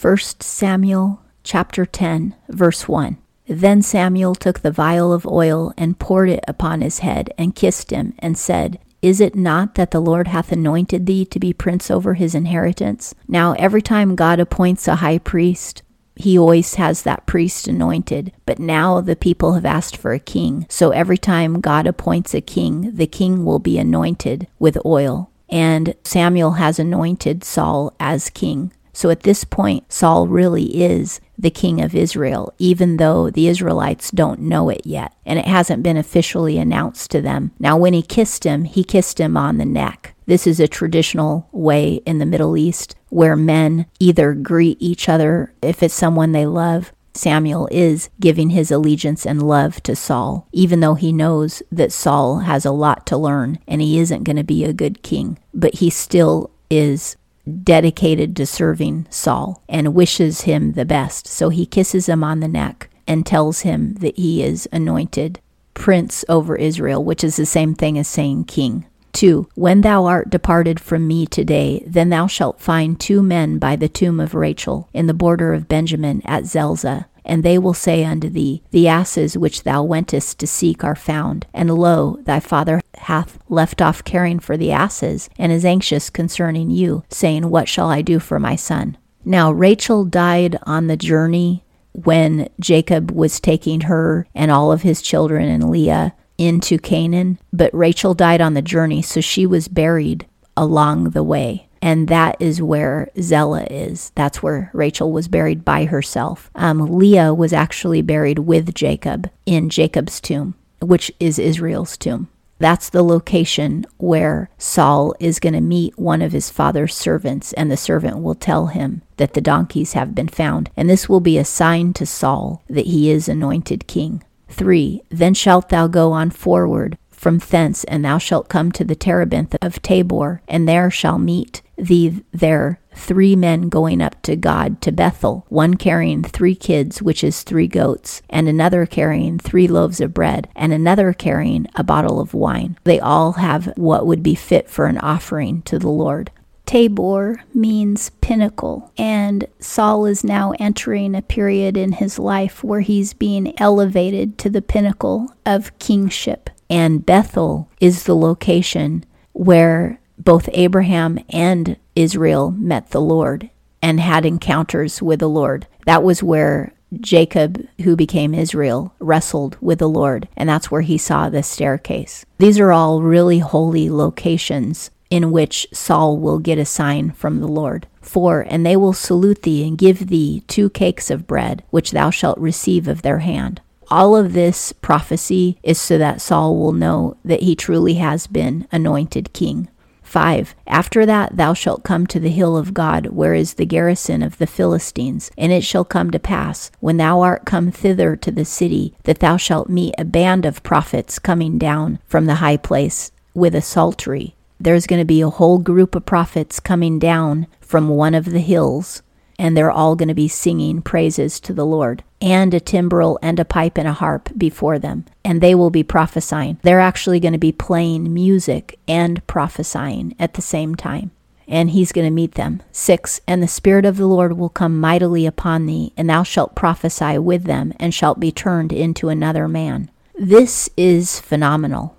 1 Samuel chapter 10, verse 1. Then Samuel took the vial of oil and poured it upon his head and kissed him and said, Is it not that the Lord hath anointed thee to be prince over his inheritance? Now, every time God appoints a high priest, he always has that priest anointed. But now the people have asked for a king. So every time God appoints a king, the king will be anointed with oil. And Samuel has anointed Saul as king. So at this point, Saul really is the king of Israel, even though the Israelites don't know it yet. And it hasn't been officially announced to them. Now, when he kissed him, he kissed him on the neck. This is a traditional way in the Middle East where men either greet each other if it's someone they love. Samuel is giving his allegiance and love to Saul, even though he knows that Saul has a lot to learn and he isn't going to be a good king. But he still is dedicated to serving Saul and wishes him the best. So he kisses him on the neck and tells him that he is anointed prince over Israel, which is the same thing as saying king. 2. When thou art departed from me today, then thou shalt find two men by the tomb of Rachel, in the border of Benjamin at Zelzah. And they will say unto thee, The asses which thou wentest to seek are found. And lo, thy father hath left off caring for the asses, and is anxious concerning you, saying, What shall I do for my son? Now Rachel died on the journey when Jacob was taking her and all of his children and Leah into Canaan, but Rachel died on the journey, so she was buried along the way. And that is where Zelah is. That's where Rachel was buried by herself. Um, Leah was actually buried with Jacob in Jacob's tomb, which is Israel's tomb. That's the location where Saul is going to meet one of his father's servants, and the servant will tell him that the donkeys have been found. And this will be a sign to Saul that he is anointed king. 3. Then shalt thou go on forward from thence, and thou shalt come to the terebinth of Tabor, and there shall meet thee there three men going up to God to Bethel, one carrying three kids, which is three goats, and another carrying three loaves of bread, and another carrying a bottle of wine. They all have what would be fit for an offering to the Lord. Tabor means pinnacle, and Saul is now entering a period in his life where he's being elevated to the pinnacle of kingship. And Bethel is the location where both Abraham and Israel met the Lord and had encounters with the Lord. That was where Jacob, who became Israel, wrestled with the Lord, and that's where he saw the staircase. These are all really holy locations in which Saul will get a sign from the Lord. For, And they will salute thee and give thee two cakes of bread, which thou shalt receive of their hand. All of this prophecy is so that Saul will know that he truly has been anointed king. 5. After that thou shalt come to the hill of God, where is the garrison of the Philistines. And it shall come to pass, when thou art come thither to the city, that thou shalt meet a band of prophets coming down from the high place with a psaltery there's going to be a whole group of prophets coming down from one of the hills, and they're all going to be singing praises to the Lord, and a timbrel and a pipe and a harp before them, and they will be prophesying. They're actually going to be playing music and prophesying at the same time. And he's going to meet them. Six, and the Spirit of the Lord will come mightily upon thee, and thou shalt prophesy with them, and shalt be turned into another man. This is phenomenal.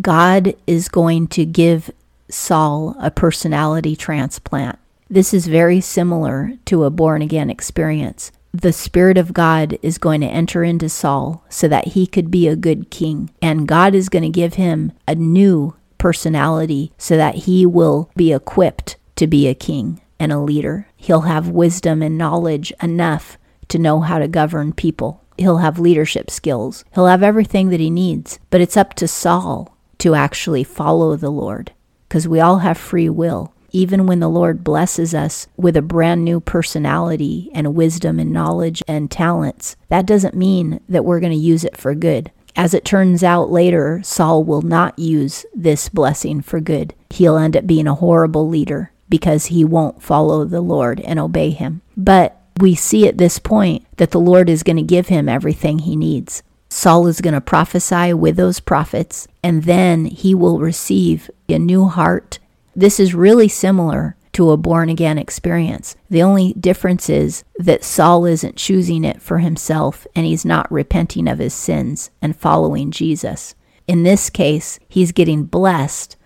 God is going to give Saul a personality transplant. This is very similar to a born again experience. The Spirit of God is going to enter into Saul so that he could be a good king. And God is going to give him a new personality so that he will be equipped to be a king and a leader. He'll have wisdom and knowledge enough to know how to govern people. He'll have leadership skills. He'll have everything that he needs. But it's up to Saul to actually follow the Lord because we all have free will. Even when the Lord blesses us with a brand new personality and wisdom and knowledge and talents, that doesn't mean that we're going to use it for good. As it turns out later, Saul will not use this blessing for good. He'll end up being a horrible leader because he won't follow the Lord and obey him. But we see at this point that the Lord is going to give him everything he needs. Saul is going to prophesy with those prophets, and then he will receive a new heart. This is really similar to a born again experience. The only difference is that Saul isn't choosing it for himself and he's not repenting of his sins and following Jesus. In this case, he's getting blessed,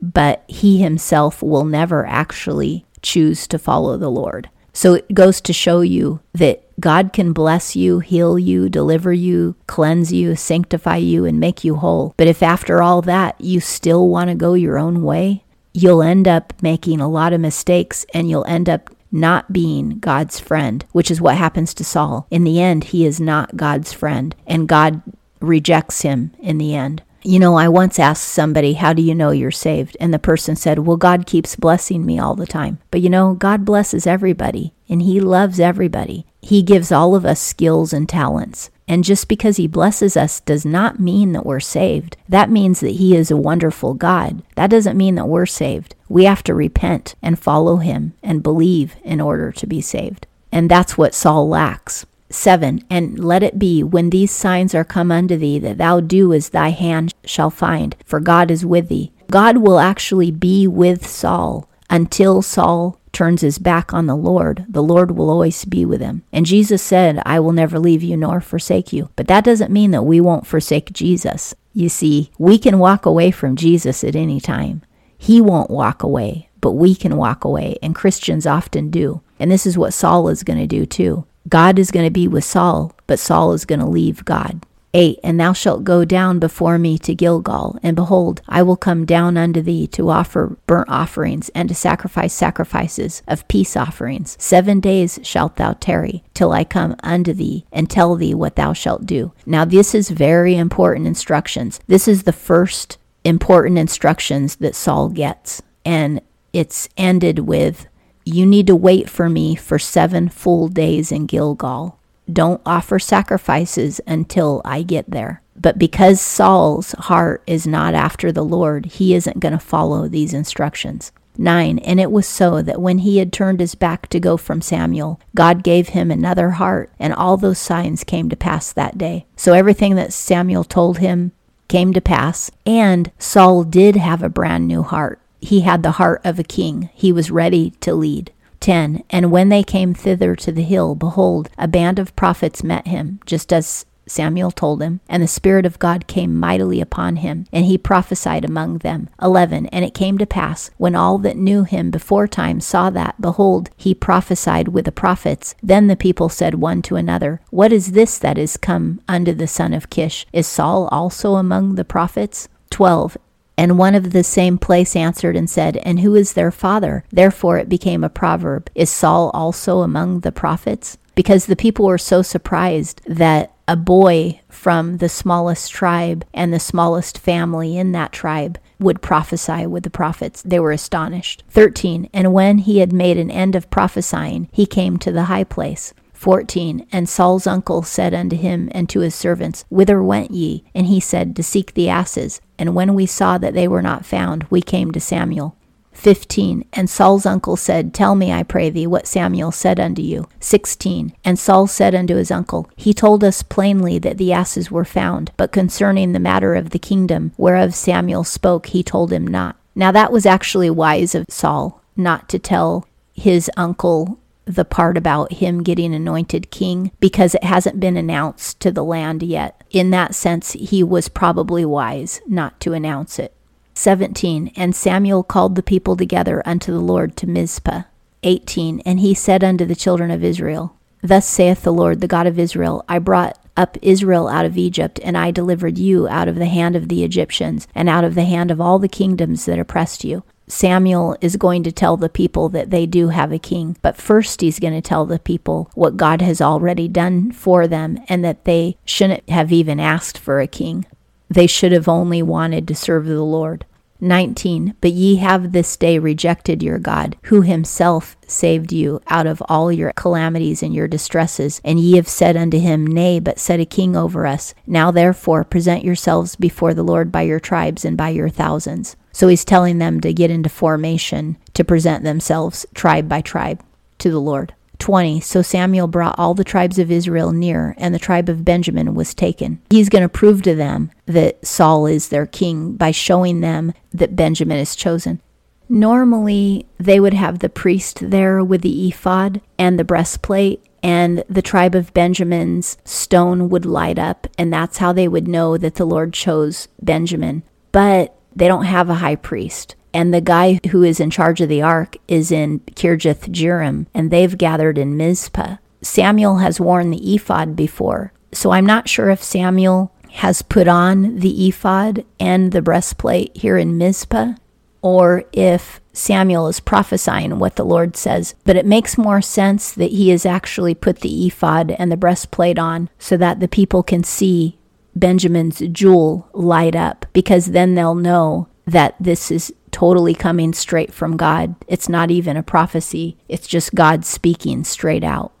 but he himself will never actually choose to follow the Lord. So it goes to show you that God can bless you, heal you, deliver you, cleanse you, sanctify you, and make you whole. But if after all that you still want to go your own way, you'll end up making a lot of mistakes and you'll end up not being God's friend, which is what happens to Saul. In the end, he is not God's friend, and God rejects him in the end. You know, I once asked somebody, How do you know you're saved? And the person said, Well, God keeps blessing me all the time. But you know, God blesses everybody and He loves everybody. He gives all of us skills and talents. And just because He blesses us does not mean that we're saved. That means that He is a wonderful God. That doesn't mean that we're saved. We have to repent and follow Him and believe in order to be saved. And that's what Saul lacks. 7 And let it be when these signs are come unto thee that thou do as thy hand shall find, for God is with thee. God will actually be with Saul until Saul turns his back on the Lord. The Lord will always be with him. And Jesus said, I will never leave you nor forsake you. But that doesn't mean that we won't forsake Jesus. You see, we can walk away from Jesus at any time. He won't walk away, but we can walk away, and Christians often do. And this is what Saul is going to do too. God is going to be with Saul, but Saul is going to leave God. 8 And thou shalt go down before me to Gilgal, and behold, I will come down unto thee to offer burnt offerings and to sacrifice sacrifices of peace offerings. Seven days shalt thou tarry, till I come unto thee and tell thee what thou shalt do. Now, this is very important instructions. This is the first important instructions that Saul gets, and it's ended with you need to wait for me for seven full days in Gilgal. Don't offer sacrifices until I get there. But because Saul's heart is not after the Lord, he isn't going to follow these instructions. 9. And it was so that when he had turned his back to go from Samuel, God gave him another heart, and all those signs came to pass that day. So everything that Samuel told him came to pass, and Saul did have a brand new heart he had the heart of a king. He was ready to lead. 10. And when they came thither to the hill, behold, a band of prophets met him, just as Samuel told him, and the Spirit of God came mightily upon him, and he prophesied among them. 11. And it came to pass, when all that knew him before time saw that, behold, he prophesied with the prophets, then the people said one to another, What is this that is come unto the son of Kish? Is Saul also among the prophets? 12. And one of the same place answered and said, And who is their father? Therefore it became a proverb Is Saul also among the prophets? Because the people were so surprised that a boy from the smallest tribe and the smallest family in that tribe would prophesy with the prophets. They were astonished. 13. And when he had made an end of prophesying, he came to the high place. 14. And Saul's uncle said unto him and to his servants, Whither went ye? And he said, To seek the asses. And when we saw that they were not found, we came to Samuel. 15. And Saul's uncle said, Tell me, I pray thee, what Samuel said unto you. 16. And Saul said unto his uncle, He told us plainly that the asses were found, but concerning the matter of the kingdom whereof Samuel spoke, he told him not. Now that was actually wise of Saul not to tell his uncle the part about him getting anointed king because it hasn't been announced to the land yet. In that sense, he was probably wise not to announce it. 17. And Samuel called the people together unto the Lord to Mizpah. 18. And he said unto the children of Israel, Thus saith the Lord, the God of Israel, I brought up Israel out of Egypt, and I delivered you out of the hand of the Egyptians, and out of the hand of all the kingdoms that oppressed you. Samuel is going to tell the people that they do have a king, but first he's going to tell the people what God has already done for them and that they shouldn't have even asked for a king. They should have only wanted to serve the Lord. 19. But ye have this day rejected your God, who himself saved you out of all your calamities and your distresses. And ye have said unto him, Nay, but set a king over us. Now therefore present yourselves before the Lord by your tribes and by your thousands. So he's telling them to get into formation to present themselves tribe by tribe to the Lord. 20. So Samuel brought all the tribes of Israel near, and the tribe of Benjamin was taken. He's going to prove to them that Saul is their king by showing them that Benjamin is chosen. Normally, they would have the priest there with the ephod and the breastplate, and the tribe of Benjamin's stone would light up, and that's how they would know that the Lord chose Benjamin. But they don't have a high priest. And the guy who is in charge of the ark is in Kirjath Jearim, and they've gathered in Mizpah. Samuel has worn the ephod before, so I'm not sure if Samuel has put on the ephod and the breastplate here in Mizpah or if Samuel is prophesying what the Lord says, but it makes more sense that he has actually put the ephod and the breastplate on so that the people can see Benjamin's jewel light up, because then they'll know that this is totally coming straight from God. It's not even a prophecy, it's just God speaking straight out.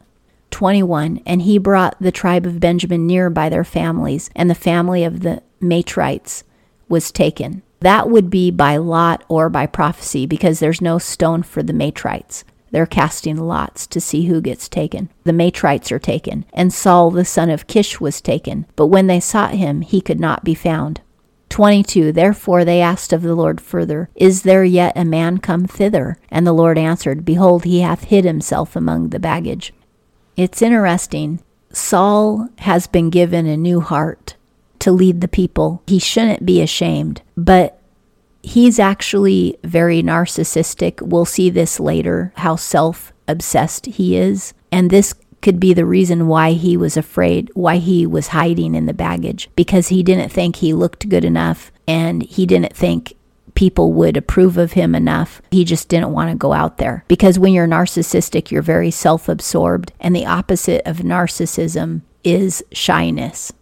21 And he brought the tribe of Benjamin near by their families, and the family of the Matrites was taken. That would be by lot or by prophecy because there's no stone for the Matrites. They're casting lots to see who gets taken. The Matrites are taken, and Saul the son of Kish was taken. But when they sought him, he could not be found. 22 Therefore they asked of the Lord further, Is there yet a man come thither? And the Lord answered, Behold, he hath hid himself among the baggage. It's interesting. Saul has been given a new heart to lead the people. He shouldn't be ashamed, but he's actually very narcissistic. We'll see this later, how self obsessed he is. And this could be the reason why he was afraid, why he was hiding in the baggage, because he didn't think he looked good enough and he didn't think people would approve of him enough. He just didn't want to go out there. Because when you're narcissistic, you're very self absorbed, and the opposite of narcissism is shyness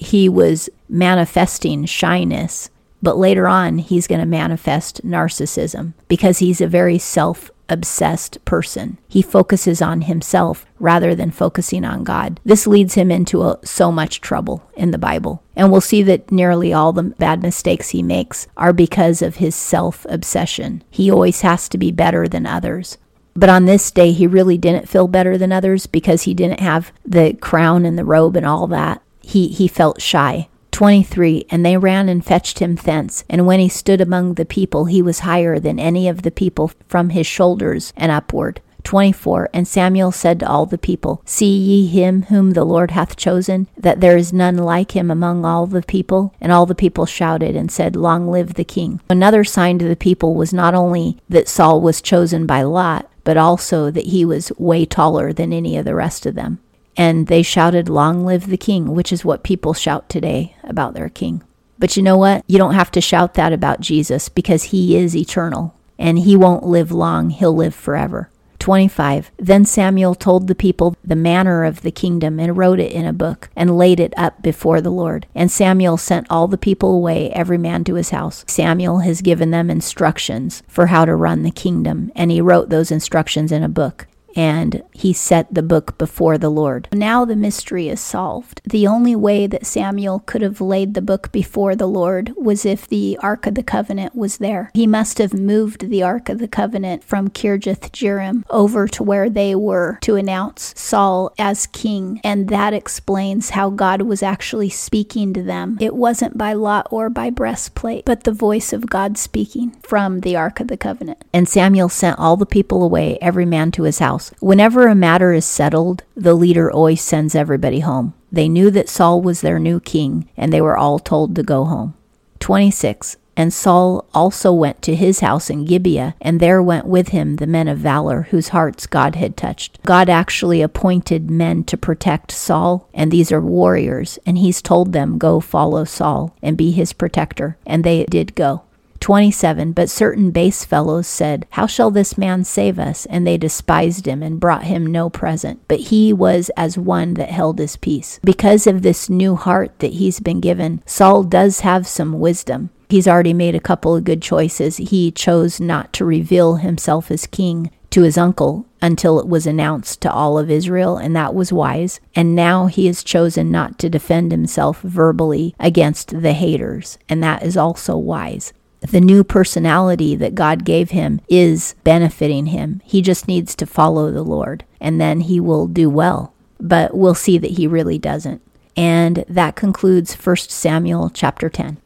he was manifesting shyness, but later on he's going to manifest narcissism because he's a very self obsessed person. He focuses on himself rather than focusing on God. This leads him into a, so much trouble in the Bible. And we'll see that nearly all the bad mistakes he makes are because of his self obsession. He always has to be better than others. But on this day, he really didn't feel better than others because he didn't have the crown and the robe and all that he, he felt shy. 23 And they ran and fetched him thence. And when he stood among the people, he was higher than any of the people from his shoulders and upward. 24 And Samuel said to all the people, See ye him whom the Lord hath chosen, that there is none like him among all the people? And all the people shouted and said, Long live the king. Another sign to the people was not only that Saul was chosen by lot, but also that he was way taller than any of the rest of them and they shouted, Long live the king, which is what people shout today about their king. But you know what? You don't have to shout that about Jesus because he is eternal and he won't live long, he'll live forever. 25. Then Samuel told the people the manner of the kingdom and wrote it in a book and laid it up before the Lord. And Samuel sent all the people away, every man to his house. Samuel has given them instructions for how to run the kingdom, and he wrote those instructions in a book and he set the book before the Lord. Now the mystery is solved. The only way that Samuel could have laid the book before the Lord was if the Ark of the Covenant was there. He must have moved the Ark of the Covenant from Kirjath Jearim over to where they were to announce Saul as king, and that explains how God was actually speaking to them. It wasn't by lot or by breastplate, but the voice of God speaking from the Ark of the Covenant. And Samuel sent all the people away, every man to his house Whenever a matter is settled, the leader always sends everybody home. They knew that Saul was their new king, and they were all told to go home. 26. And Saul also went to his house in Gibeah, and there went with him the men of valor, whose hearts God had touched. God actually appointed men to protect Saul, and these are warriors, and he's told them, Go follow Saul and be his protector. And they did go. 27 But certain base fellows said, How shall this man save us? And they despised him and brought him no present. But he was as one that held his peace. Because of this new heart that he's been given, Saul does have some wisdom. He's already made a couple of good choices. He chose not to reveal himself as king to his uncle until it was announced to all of Israel, and that was wise. And now he has chosen not to defend himself verbally against the haters, and that is also wise the new personality that God gave him is benefiting him. He just needs to follow the Lord and then he will do well. But we'll see that he really doesn't. And that concludes 1 Samuel chapter 10.